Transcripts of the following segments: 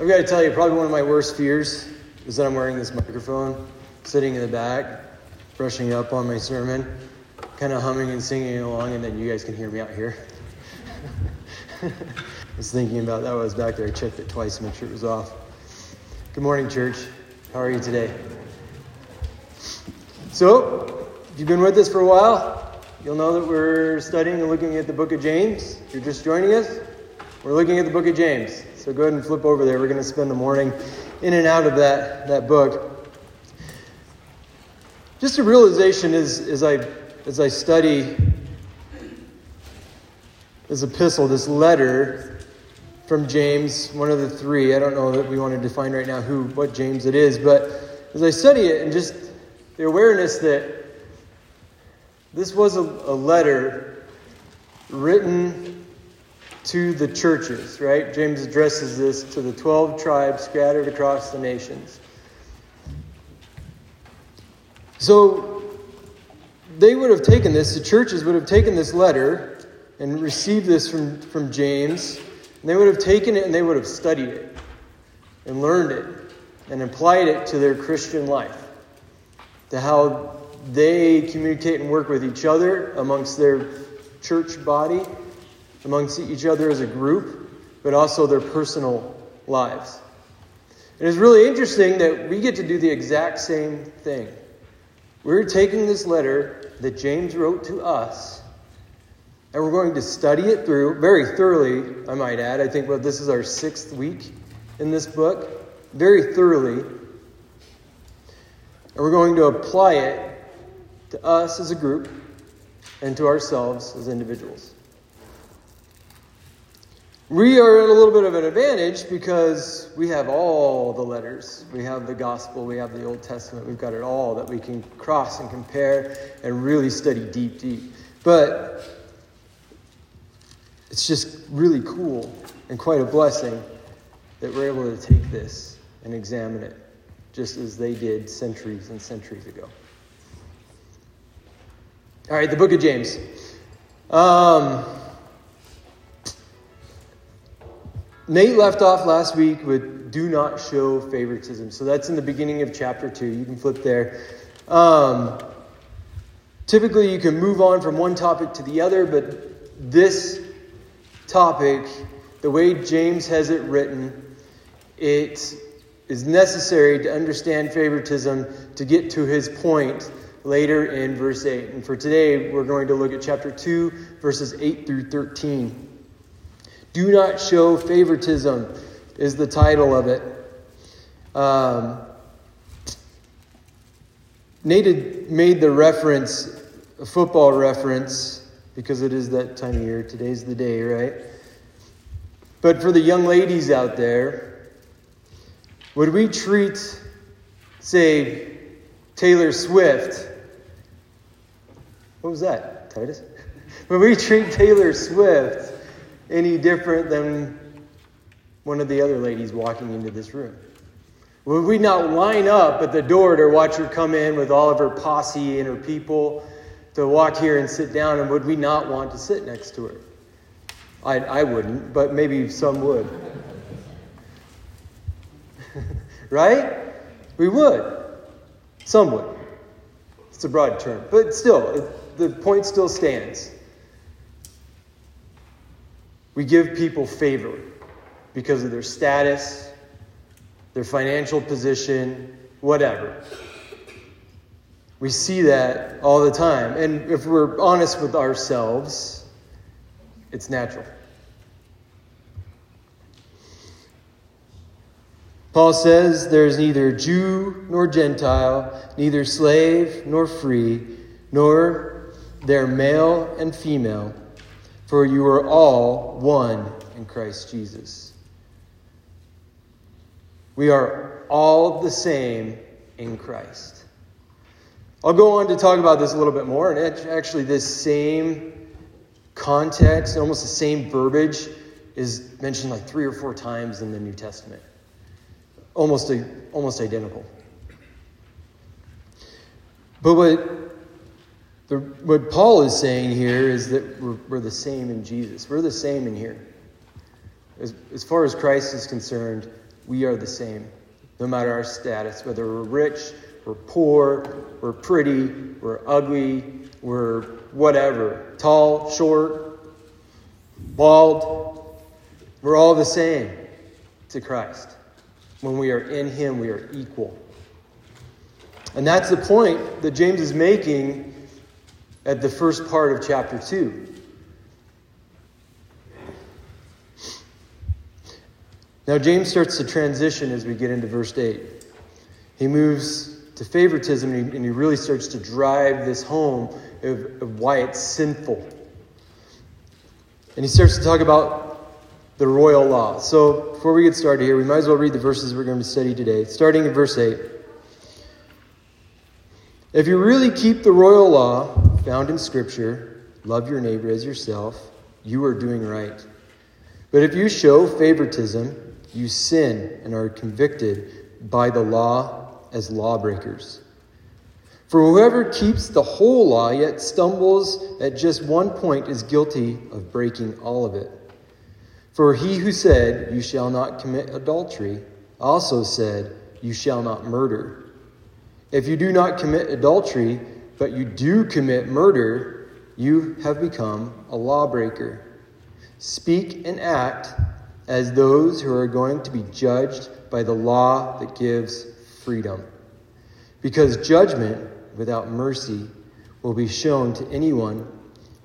I've got to tell you, probably one of my worst fears is that I'm wearing this microphone, sitting in the back, brushing up on my sermon, kind of humming and singing along, and then you guys can hear me out here. I was thinking about that I was back there. I checked it twice to make sure it was off. Good morning, church. How are you today? So, if you've been with us for a while, you'll know that we're studying and looking at the book of James. If you're just joining us, we're looking at the book of James. So go ahead and flip over there. We're going to spend the morning in and out of that, that book. Just a realization as, as, I, as I study this epistle, this letter from James, one of the three. I don't know that we want to define right now who, what James it is, but as I study it and just the awareness that this was a, a letter written to the churches, right? James addresses this to the 12 tribes scattered across the nations. So they would have taken this, the churches would have taken this letter and received this from, from James, and they would have taken it and they would have studied it and learned it and applied it to their Christian life, to how they communicate and work with each other amongst their church body amongst each other as a group, but also their personal lives. And it's really interesting that we get to do the exact same thing. We're taking this letter that James wrote to us, and we're going to study it through very thoroughly, I might add. I think well, this is our sixth week in this book, very thoroughly. And we're going to apply it to us as a group and to ourselves as individuals. We are at a little bit of an advantage because we have all the letters. We have the gospel, we have the Old Testament, we've got it all that we can cross and compare and really study deep, deep. But it's just really cool and quite a blessing that we're able to take this and examine it just as they did centuries and centuries ago. All right, the book of James. Um, Nate left off last week with do not show favoritism. So that's in the beginning of chapter 2. You can flip there. Um, typically, you can move on from one topic to the other, but this topic, the way James has it written, it is necessary to understand favoritism to get to his point later in verse 8. And for today, we're going to look at chapter 2, verses 8 through 13. Do not show favoritism is the title of it. Um, Nate made the reference, a football reference, because it is that time of year. Today's the day, right? But for the young ladies out there, would we treat, say, Taylor Swift? What was that, Titus? Would we treat Taylor Swift any different than one of the other ladies walking into this room? Would we not line up at the door to watch her come in with all of her posse and her people to walk here and sit down? And would we not want to sit next to her? I, I wouldn't, but maybe some would. right? We would. Some would. It's a broad term. But still, the point still stands. We give people favor because of their status, their financial position, whatever. We see that all the time. And if we're honest with ourselves, it's natural. Paul says there is neither Jew nor Gentile, neither slave nor free, nor there male and female for you are all one in Christ Jesus. We are all the same in Christ. I'll go on to talk about this a little bit more, and actually, this same context, almost the same verbiage, is mentioned like three or four times in the New Testament. Almost, almost identical. But what the, what Paul is saying here is that we're, we're, the same in Jesus. We're the same in here. As, as far as Christ is concerned, we are the same, no matter our status, whether we're rich, we're poor, we're pretty, we're ugly, we're whatever, tall, short, bald. We're all the same to Christ. When we are in Him, we are equal. And that's the point that James is making at the first part of chapter 2. Now, James starts to transition as we get into verse 8. He moves to favoritism and he, and he really starts to drive this home of, of why it's sinful. And he starts to talk about the royal law. So, before we get started here, we might as well read the verses we're going to study today, starting in verse 8. If you really keep the royal law found in Scripture, love your neighbor as yourself, you are doing right. But if you show favoritism, you sin and are convicted by the law as lawbreakers. For whoever keeps the whole law yet stumbles at just one point is guilty of breaking all of it. For he who said, You shall not commit adultery, also said, You shall not murder. If you do not commit adultery, but you do commit murder, you have become a lawbreaker. Speak and act as those who are going to be judged by the law that gives freedom. Because judgment without mercy will be shown to anyone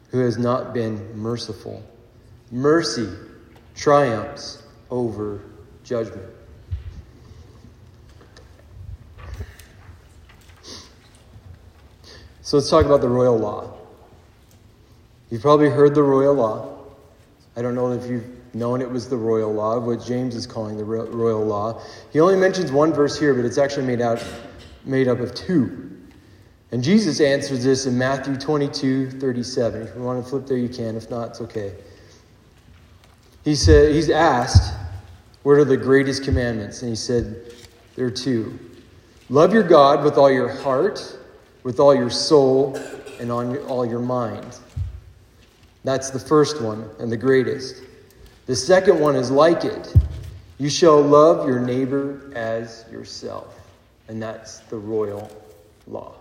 who has not been merciful. Mercy triumphs over judgment. So let's talk about the royal law. You've probably heard the royal law. I don't know if you've known it was the royal law, what James is calling the royal law. He only mentions one verse here, but it's actually made out made up of two. And Jesus answers this in Matthew 22, 37. If you want to flip there, you can. If not, it's okay. He said, he's asked, What are the greatest commandments? And he said, There are two. Love your God with all your heart, with all your soul, and on all your mind. That's the first one and the greatest. The second one is like it. You shall love your neighbor as yourself. And that's the royal law.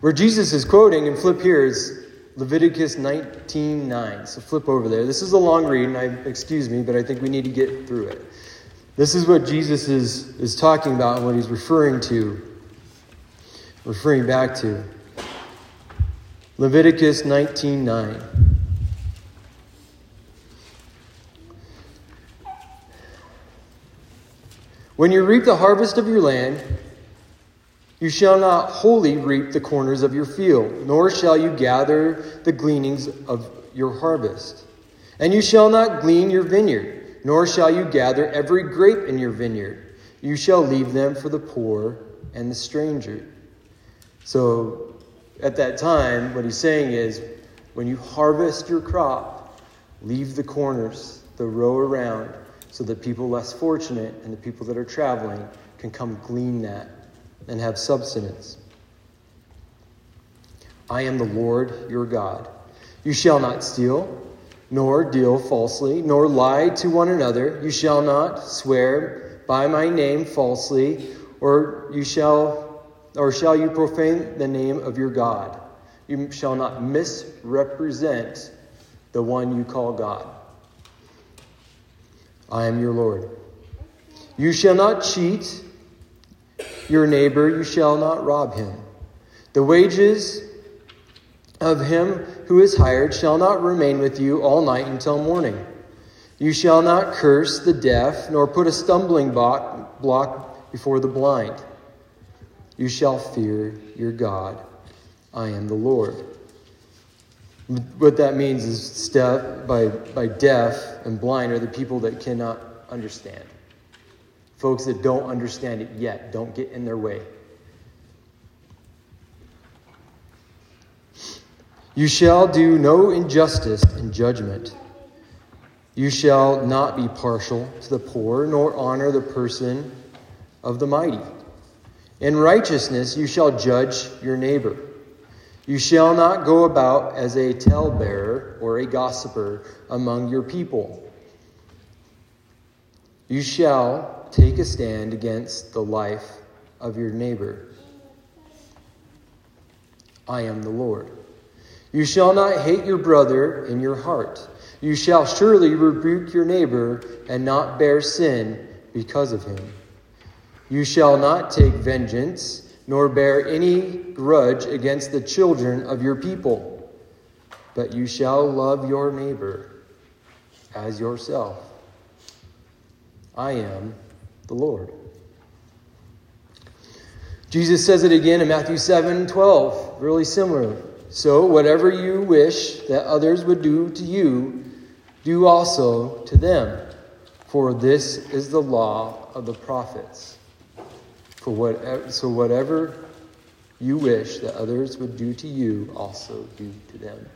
Where Jesus is quoting, and flip here, is Leviticus 19:9. So flip over there. This is a long read, and I excuse me, but I think we need to get through it. This is what Jesus is, is talking about and what he's referring to, referring back to. Leviticus 19:9. When you reap the harvest of your land, you shall not wholly reap the corners of your field, nor shall you gather the gleanings of your harvest. And you shall not glean your vineyard, nor shall you gather every grape in your vineyard. You shall leave them for the poor and the stranger. So, at that time, what he's saying is when you harvest your crop, leave the corners, the row around, so that people less fortunate and the people that are traveling can come glean that and have subsistence. I am the Lord your God. You shall not steal, nor deal falsely, nor lie to one another. You shall not swear by my name falsely, or you shall or shall you profane the name of your God. You shall not misrepresent the one you call God. I am your Lord. You shall not cheat your neighbor, you shall not rob him. The wages of him who is hired shall not remain with you all night until morning. You shall not curse the deaf, nor put a stumbling block before the blind. You shall fear your God. I am the Lord. What that means is step by, by deaf and blind are the people that cannot understand. Folks that don't understand it yet, don't get in their way. You shall do no injustice in judgment. You shall not be partial to the poor, nor honor the person of the mighty. In righteousness you shall judge your neighbor. You shall not go about as a talebearer or a gossiper among your people. You shall take a stand against the life of your neighbor. I am the Lord. You shall not hate your brother in your heart. You shall surely rebuke your neighbor and not bear sin because of him. You shall not take vengeance, nor bear any grudge against the children of your people, but you shall love your neighbor as yourself. I am the Lord. Jesus says it again in Matthew 7 12, really similar. So, whatever you wish that others would do to you, do also to them. For this is the law of the prophets. For whatever, so, whatever you wish that others would do to you, also do to them.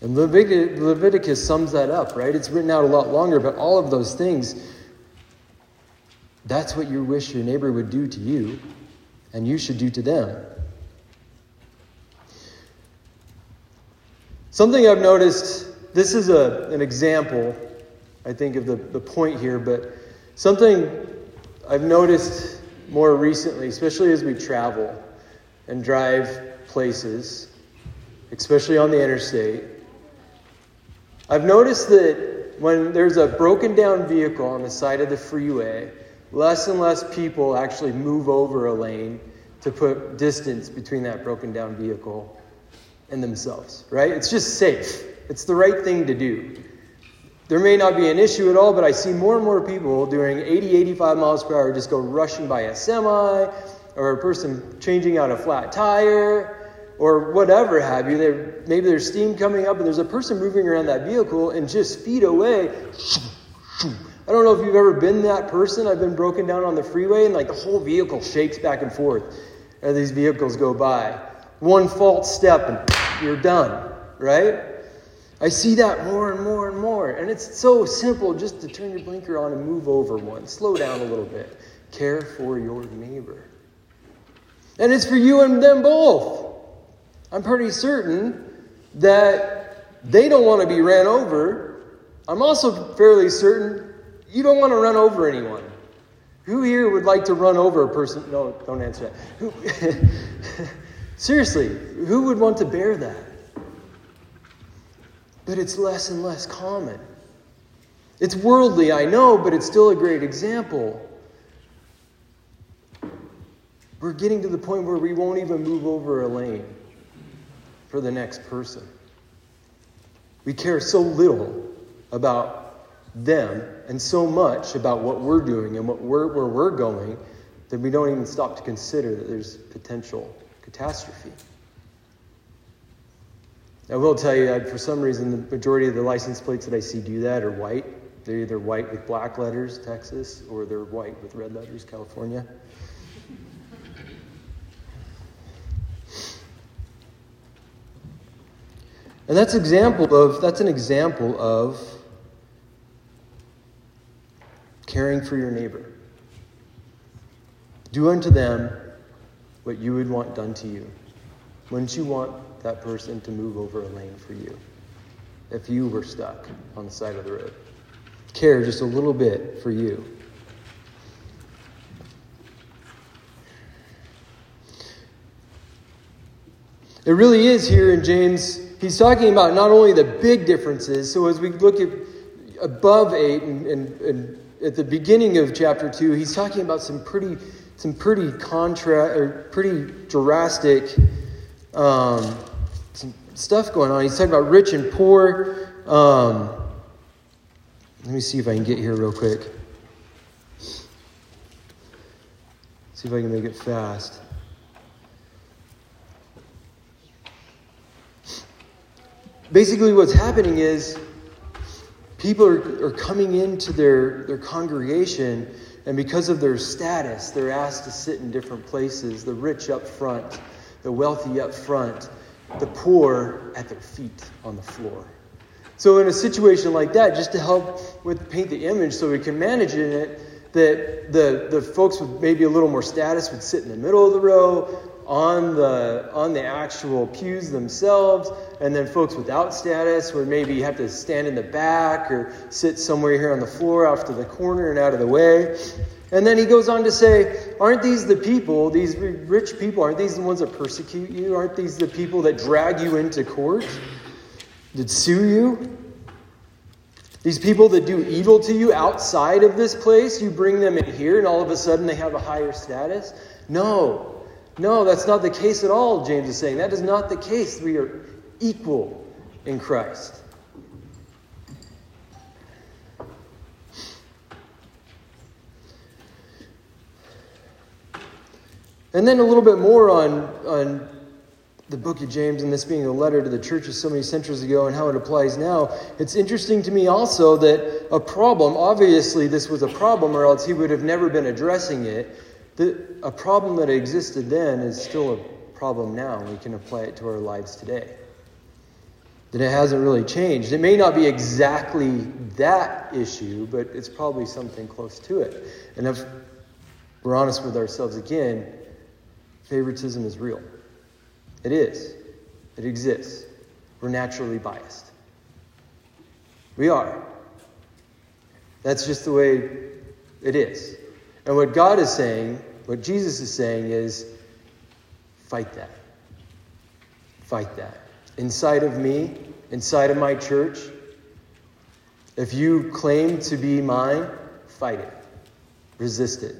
And Leviticus, Leviticus sums that up, right? It's written out a lot longer, but all of those things, that's what you wish your neighbor would do to you, and you should do to them. Something I've noticed, this is a, an example, I think, of the, the point here, but something I've noticed more recently, especially as we travel and drive places, especially on the interstate, I've noticed that when there's a broken down vehicle on the side of the freeway, less and less people actually move over a lane to put distance between that broken down vehicle and themselves, right? It's just safe. It's the right thing to do. There may not be an issue at all, but I see more and more people doing 80, 85 miles per hour just go rushing by a semi or a person changing out a flat tire or whatever have you. They're, maybe there's steam coming up and there's a person moving around that vehicle and just feet away. I don't know if you've ever been that person. I've been broken down on the freeway and like the whole vehicle shakes back and forth as these vehicles go by. One false step and you're done, right? I see that more and more and more. And it's so simple just to turn your blinker on and move over one. Slow down a little bit. Care for your neighbor. And it's for you and them both. I'm pretty certain that they don't want to be ran over. I'm also fairly certain you don't want to run over anyone. Who here would like to run over a person? No, don't answer that. Who, seriously, who would want to bear that? but it's less and less common. It's worldly, I know, but it's still a great example. We're getting to the point where we won't even move over a lane for the next person. We care so little about them and so much about what we're doing and what we're, where we're going that we don't even stop to consider that there's potential catastrophe. I will tell you that for some reason, the majority of the license plates that I see do that are white. They're either white with black letters, Texas, or they're white with red letters, California. And that's example of that's an example of caring for your neighbor. Do unto them what you would want done to you. Wouldn't you want that person to move over a lane for you if you were stuck on the side of the road. Care just a little bit for you. It really is here in James, he's talking about not only the big differences, so as we look at above 8 and, and, and at the beginning of chapter 2, he's talking about some pretty some pretty contra or pretty drastic um, stuff going on. He's talking about rich and poor. Um, let me see if I can get here real quick. See if I can make it fast. Basically, what's happening is people are, are coming into their, their congregation, and because of their status, they're asked to sit in different places the rich up front, the wealthy up front the poor at their feet on the floor. So, in a situation like that, just to help with paint the image so we can manage it, that the, the folks with maybe a little more status would sit in the middle of the row, on the on the actual pews themselves, and then folks without status where maybe you have to stand in the back or sit somewhere here on the floor off to the corner and out of the way. And then he goes on to say, Aren't these the people, these rich people, aren't these the ones that persecute you? Aren't these the people that drag you into court, that sue you? These people that do evil to you outside of this place, you bring them in here and all of a sudden they have a higher status? No, no, that's not the case at all, James is saying. That is not the case. We are equal in Christ. And then a little bit more on, on the book of James and this being a letter to the churches so many centuries ago and how it applies now. It's interesting to me also that a problem, obviously, this was a problem, or else he would have never been addressing it. The, a problem that existed then is still a problem now. We can apply it to our lives today. That it hasn't really changed. It may not be exactly that issue, but it's probably something close to it. And if we're honest with ourselves again, favoritism is real. It is. It exists. We're naturally biased. We are. That's just the way it is. And what God is saying, what Jesus is saying is fight that. Fight that. Inside of me, inside of my church, if you claim to be mine, fight it. Resist it.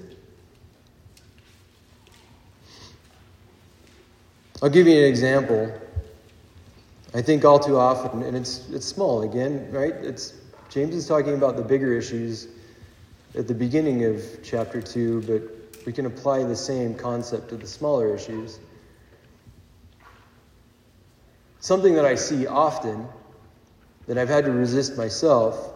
I'll give you an example. I think all too often, and it's it's small again, right? It's James is talking about the bigger issues at the beginning of chapter two, but we can apply the same concept to the smaller issues. Something that I see often that I've had to resist myself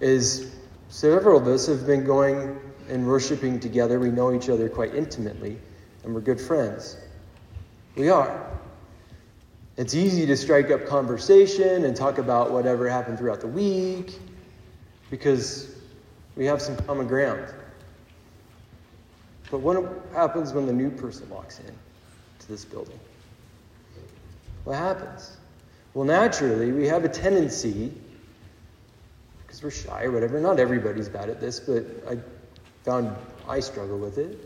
is several of us have been going and worshiping together. We know each other quite intimately, and we're good friends. We are. It's easy to strike up conversation and talk about whatever happened throughout the week because we have some common ground. But what happens when the new person walks in to this building? What happens? Well, naturally, we have a tendency, because we're shy or whatever, not everybody's bad at this, but I found I struggle with it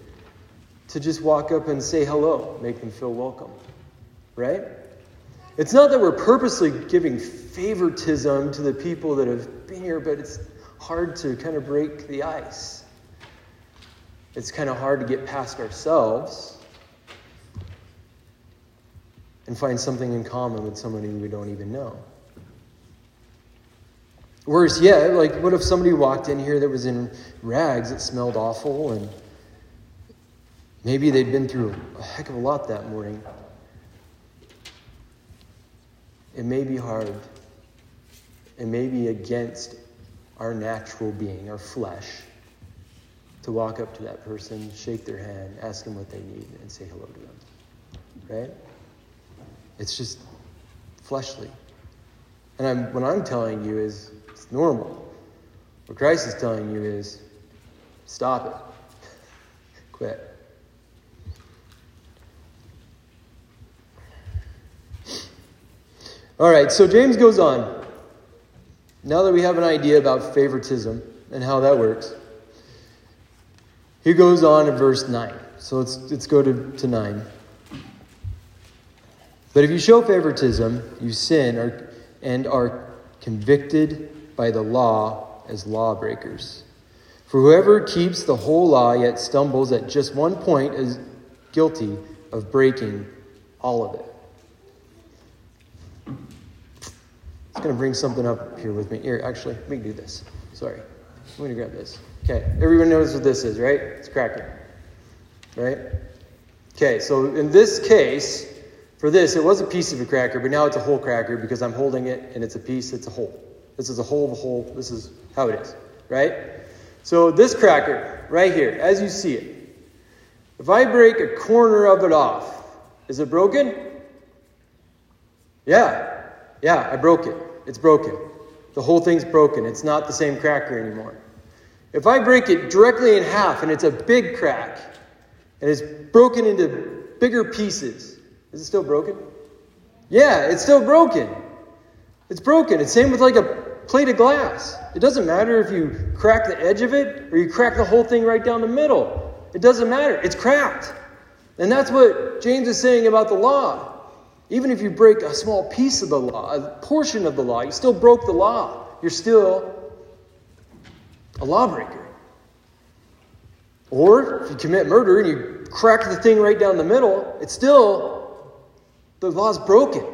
to just walk up and say hello, make them feel welcome. Right? It's not that we're purposely giving favoritism to the people that have been here, but it's hard to kind of break the ice. It's kind of hard to get past ourselves and find something in common with somebody we don't even know. Worse yet, like what if somebody walked in here that was in rags that smelled awful and Maybe they'd been through a heck of a lot that morning. It may be hard. It may be against our natural being, our flesh, to walk up to that person, shake their hand, ask them what they need, and say hello to them. Right? It's just fleshly. And I'm, what I'm telling you is it's normal. What Christ is telling you is stop it. Quit. All right, so James goes on. Now that we have an idea about favoritism and how that works, he goes on in verse 9. So let's, let's go to, to 9. But if you show favoritism, you sin or, and are convicted by the law as lawbreakers. For whoever keeps the whole law yet stumbles at just one point is guilty of breaking all of it. It's going to bring something up here with me. Here, actually, let me do this. Sorry. I'm going to grab this. Okay, everyone knows what this is, right? It's cracker. Right? Okay, so in this case, for this, it was a piece of a cracker, but now it's a whole cracker because I'm holding it and it's a piece, it's a whole. This is a whole of a whole. This is how it is, right? So this cracker, right here, as you see it, if I break a corner of it off, is it broken? Yeah, yeah, I broke it. It's broken. The whole thing's broken. It's not the same cracker anymore. If I break it directly in half and it's a big crack and it's broken into bigger pieces. Is it still broken? Yeah, it's still broken. It's broken. It's same with like a plate of glass. It doesn't matter if you crack the edge of it or you crack the whole thing right down the middle. It doesn't matter. It's cracked. And that's what James is saying about the law. Even if you break a small piece of the law, a portion of the law, you still broke the law. You're still a lawbreaker. Or if you commit murder and you crack the thing right down the middle, it's still, the law's broken.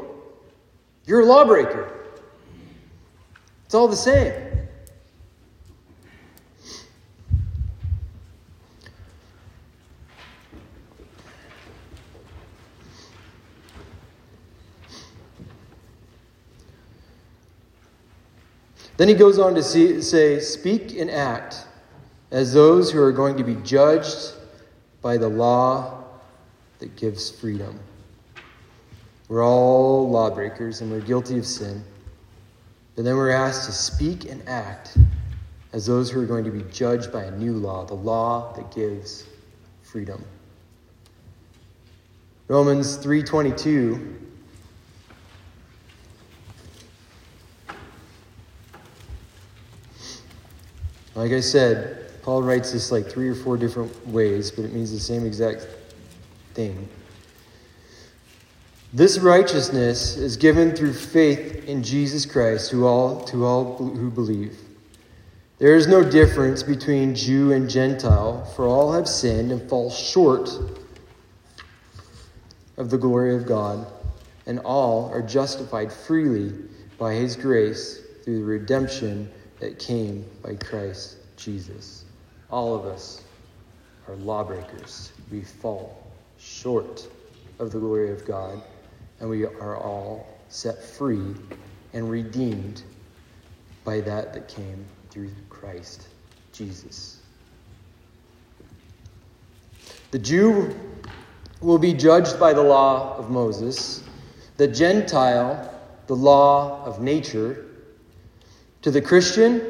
You're a lawbreaker. It's all the same. Then he goes on to see, say, Speak and act as those who are going to be judged by the law that gives freedom. We're all lawbreakers and we're guilty of sin. But then we're asked to speak and act as those who are going to be judged by a new law, the law that gives freedom. Romans 3:22 Like I said, Paul writes this like three or four different ways, but it means the same exact thing. This righteousness is given through faith in Jesus Christ to all, to all who believe. There is no difference between Jew and Gentile, for all have sinned and fall short of the glory of God, and all are justified freely by his grace through the redemption that came by Christ Jesus. All of us are lawbreakers. We fall short of the glory of God and we are all set free and redeemed by that that came through Christ Jesus. The Jew will be judged by the law of Moses, the Gentile, the law of nature. To the Christian,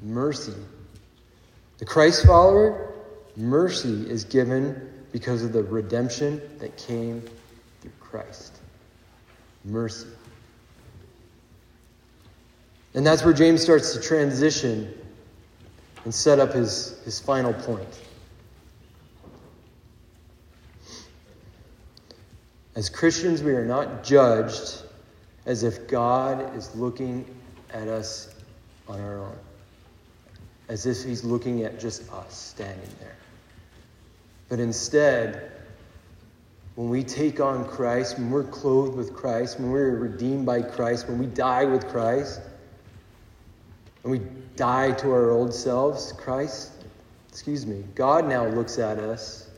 mercy. The Christ follower, mercy is given because of the redemption that came through Christ. Mercy. And that's where James starts to transition and set up his, his final point. As Christians, we are not judged as if God is looking at us on our own, as if He's looking at just us standing there. But instead, when we take on Christ, when we're clothed with Christ, when we're redeemed by Christ, when we die with Christ, when we die to our old selves, Christ, excuse me, God now looks at us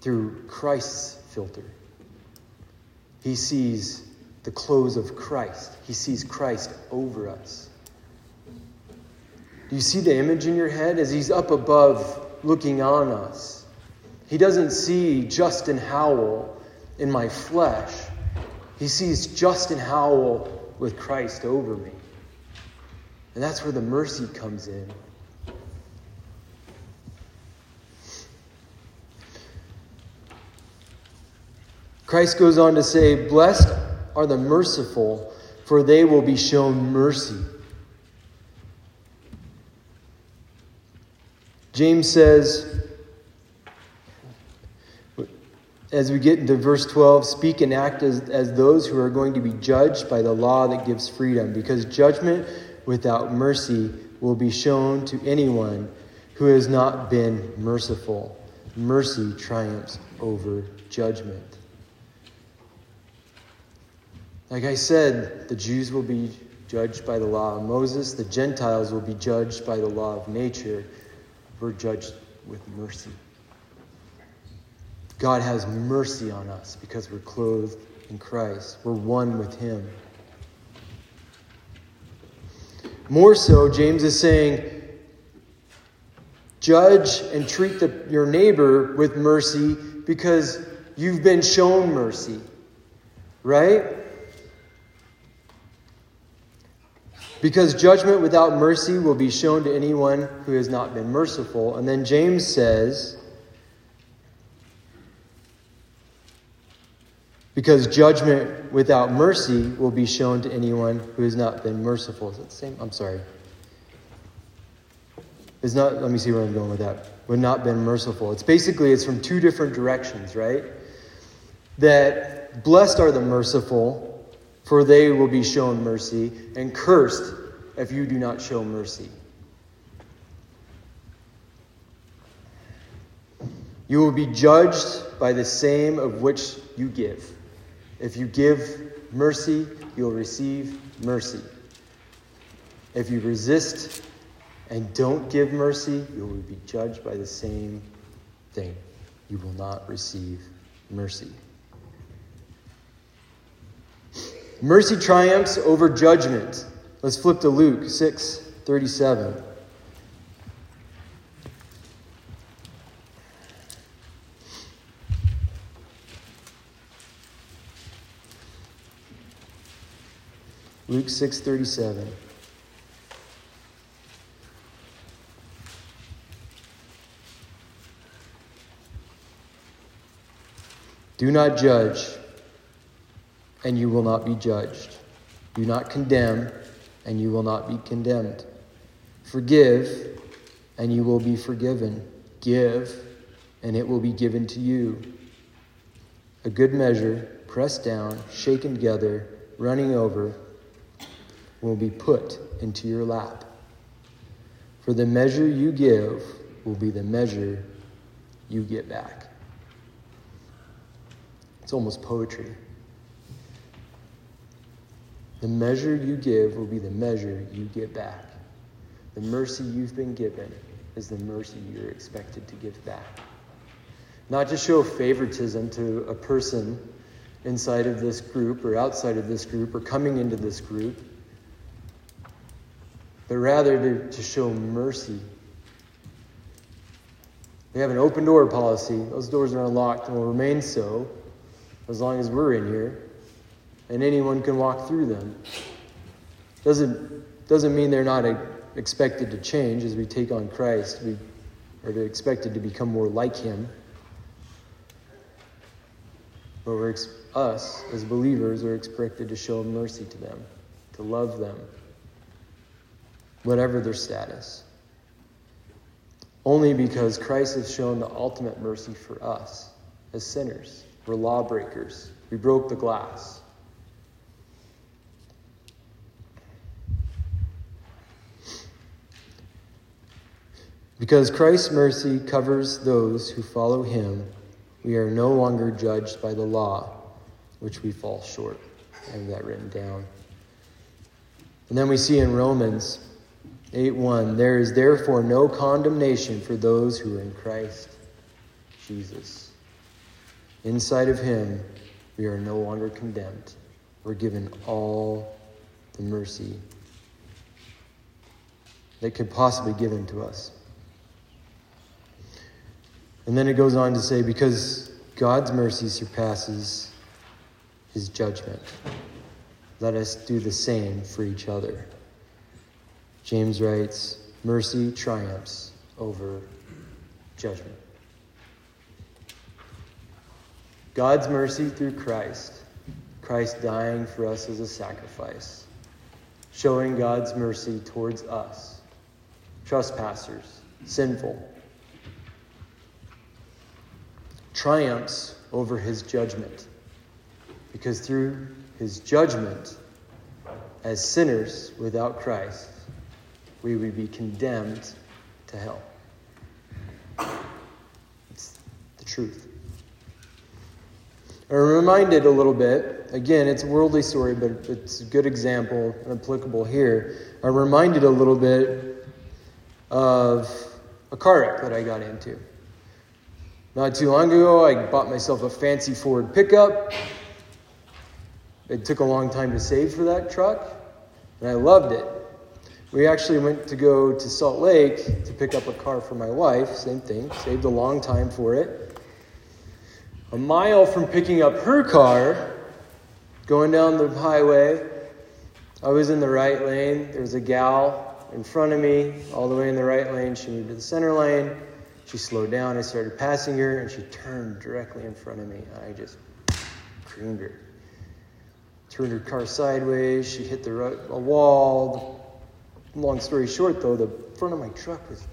through Christ's filter. He sees the clothes of Christ, He sees Christ over us. Do you see the image in your head as He's up above looking on us? He doesn't see Justin Howell in my flesh. He sees Justin Howell with Christ over me. And that's where the mercy comes in. Christ goes on to say, Blessed are the merciful, for they will be shown mercy. James says, as we get into verse 12, speak and act as, as those who are going to be judged by the law that gives freedom, because judgment without mercy will be shown to anyone who has not been merciful. Mercy triumphs over judgment. Like I said, the Jews will be judged by the law of Moses, the Gentiles will be judged by the law of nature. We're judged with mercy. God has mercy on us because we're clothed in Christ. We're one with Him. More so, James is saying, judge and treat the, your neighbor with mercy because you've been shown mercy. Right? because judgment without mercy will be shown to anyone who has not been merciful. And then James says, because judgment without mercy will be shown to anyone who has not been merciful. Is that the same? I'm sorry. It's not, let me see where I'm going with that. Would not been merciful. It's basically, it's from two different directions, right? That blessed are the merciful for they will be shown mercy, and cursed if you do not show mercy. You will be judged by the same of which you give. If you give mercy, you'll receive mercy. If you resist and don't give mercy, you will be judged by the same thing. You will not receive mercy. Mercy triumphs over judgment. Let's flip to Luke 6 37. Luke 6:37 Do not judge and you will not be judged. Do not condemn and you will not be condemned. Forgive and you will be forgiven. Give and it will be given to you. A good measure, pressed down, shaken together, running over will be put into your lap. For the measure you give will be the measure you get back. It's almost poetry. The measure you give will be the measure you get back. The mercy you've been given is the mercy you're expected to give back. Not to show favoritism to a person inside of this group or outside of this group or coming into this group but rather to, to show mercy. We have an open door policy. Those doors are unlocked and will remain so as long as we're in here, and anyone can walk through them. Doesn't, doesn't mean they're not expected to change as we take on Christ. We are expected to become more like Him. But we're, us, as believers, are expected to show mercy to them, to love them, whatever their status. Only because Christ has shown the ultimate mercy for us as sinners. We're lawbreakers. We broke the glass. Because Christ's mercy covers those who follow him, we are no longer judged by the law, which we fall short. I have that written down. And then we see in Romans 8 1 There is therefore no condemnation for those who are in Christ Jesus. Inside of Him, we are no longer condemned. We're given all the mercy that could possibly be given to us. And then it goes on to say, because God's mercy surpasses his judgment, let us do the same for each other. James writes, Mercy triumphs over judgment. God's mercy through Christ, Christ dying for us as a sacrifice, showing God's mercy towards us, trespassers, sinful, triumphs over his judgment. Because through his judgment, as sinners without Christ, we would be condemned to hell. It's the truth. I'm reminded a little bit, again, it's a worldly story, but it's a good example and applicable here. I'm reminded a little bit of a car wreck that I got into. Not too long ago, I bought myself a fancy Ford pickup. It took a long time to save for that truck, and I loved it. We actually went to go to Salt Lake to pick up a car for my wife. Same thing, saved a long time for it. A mile from picking up her car, going down the highway, I was in the right lane. There was a gal in front of me, all the way in the right lane. She moved to the center lane. She slowed down. I started passing her, and she turned directly in front of me. I just creamed her. Turned her car sideways. She hit the a wall. Long story short, though, the front of my truck was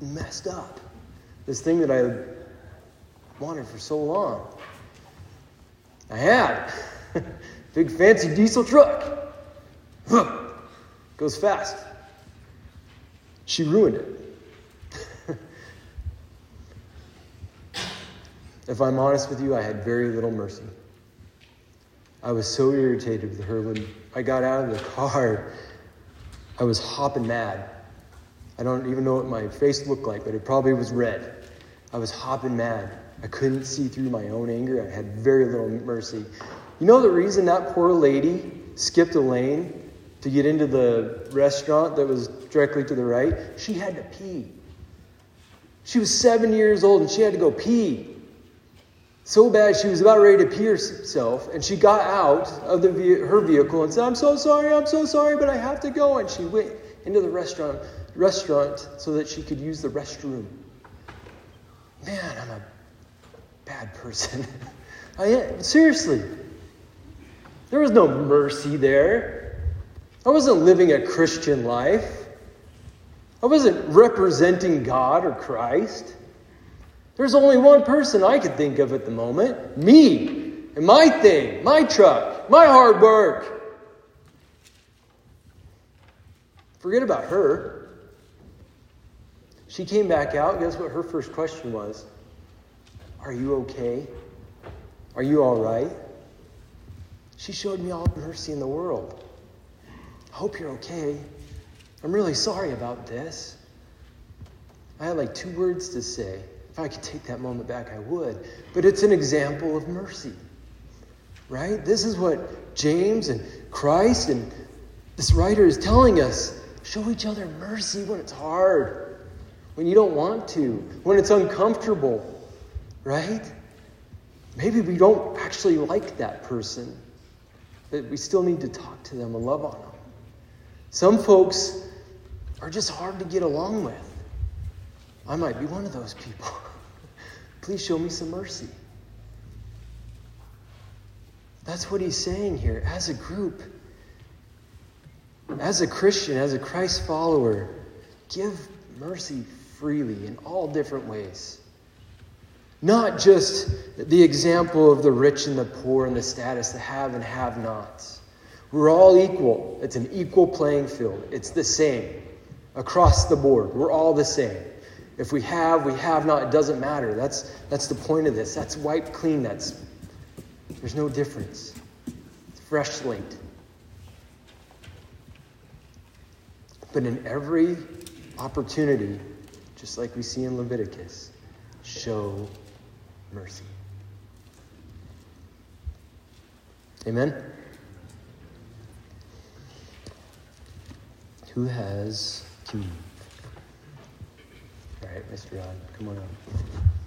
messed up. This thing that I wanted for so long. I had. Big fancy diesel truck. Goes fast. She ruined it. If I'm honest with you, I had very little mercy. I was so irritated with her when I got out of the car. I was hopping mad. I don't even know what my face looked like, but it probably was red. I was hopping mad. I couldn't see through my own anger. I had very little mercy. You know the reason that poor lady skipped a lane to get into the restaurant that was directly to the right? She had to pee. She was seven years old and she had to go pee. So bad she was about ready to pierce herself, and she got out of the her vehicle and said, "I'm so sorry, I'm so sorry, but I have to go." And she went into the restaurant restaurant so that she could use the restroom. Man, I'm a bad person. I seriously. There was no mercy there. I wasn't living a Christian life. I wasn't representing God or Christ. There's only one person I could think of at the moment me and my thing, my truck, my hard work. Forget about her. She came back out. Guess what her first question was? Are you okay? Are you all right? She showed me all the mercy in the world. I hope you're okay. I'm really sorry about this. I had like two words to say. If I could take that moment back, I would. But it's an example of mercy, right? This is what James and Christ and this writer is telling us. Show each other mercy when it's hard, when you don't want to, when it's uncomfortable, right? Maybe we don't actually like that person but we still need to talk to them and love on them. Some folks are just hard to get along with. I might be one of those people. Please show me some mercy. That's what he's saying here. As a group, as a Christian, as a Christ follower, give mercy freely in all different ways. Not just the example of the rich and the poor and the status, the have and have nots. We're all equal. It's an equal playing field. It's the same across the board. We're all the same. If we have, we have not, it doesn't matter. That's, that's the point of this. That's wiped clean. That's, there's no difference. It's fresh slate. But in every opportunity, just like we see in Leviticus, show mercy. Amen? Who has communion? All right, Mr. Rod, come on up.